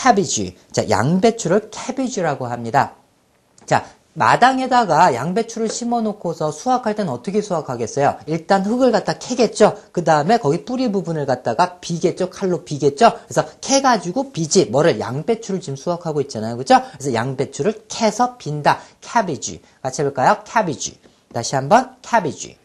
Cabbage. 자, 양배추를 cabbage라고 합니다. 자, 마당에다가 양배추를 심어 놓고서 수확할 땐 어떻게 수확하겠어요? 일단 흙을 갖다 캐겠죠? 그 다음에 거기 뿌리 부분을 갖다가 비겠죠? 칼로 비겠죠? 그래서 캐가지고 비지, 뭐를? 양배추를 지금 수확하고 있잖아요. 그죠? 그래서 양배추를 캐서 빈다. Cabbage. 같이 해볼까요? Cabbage. 다시 한번 cabbage.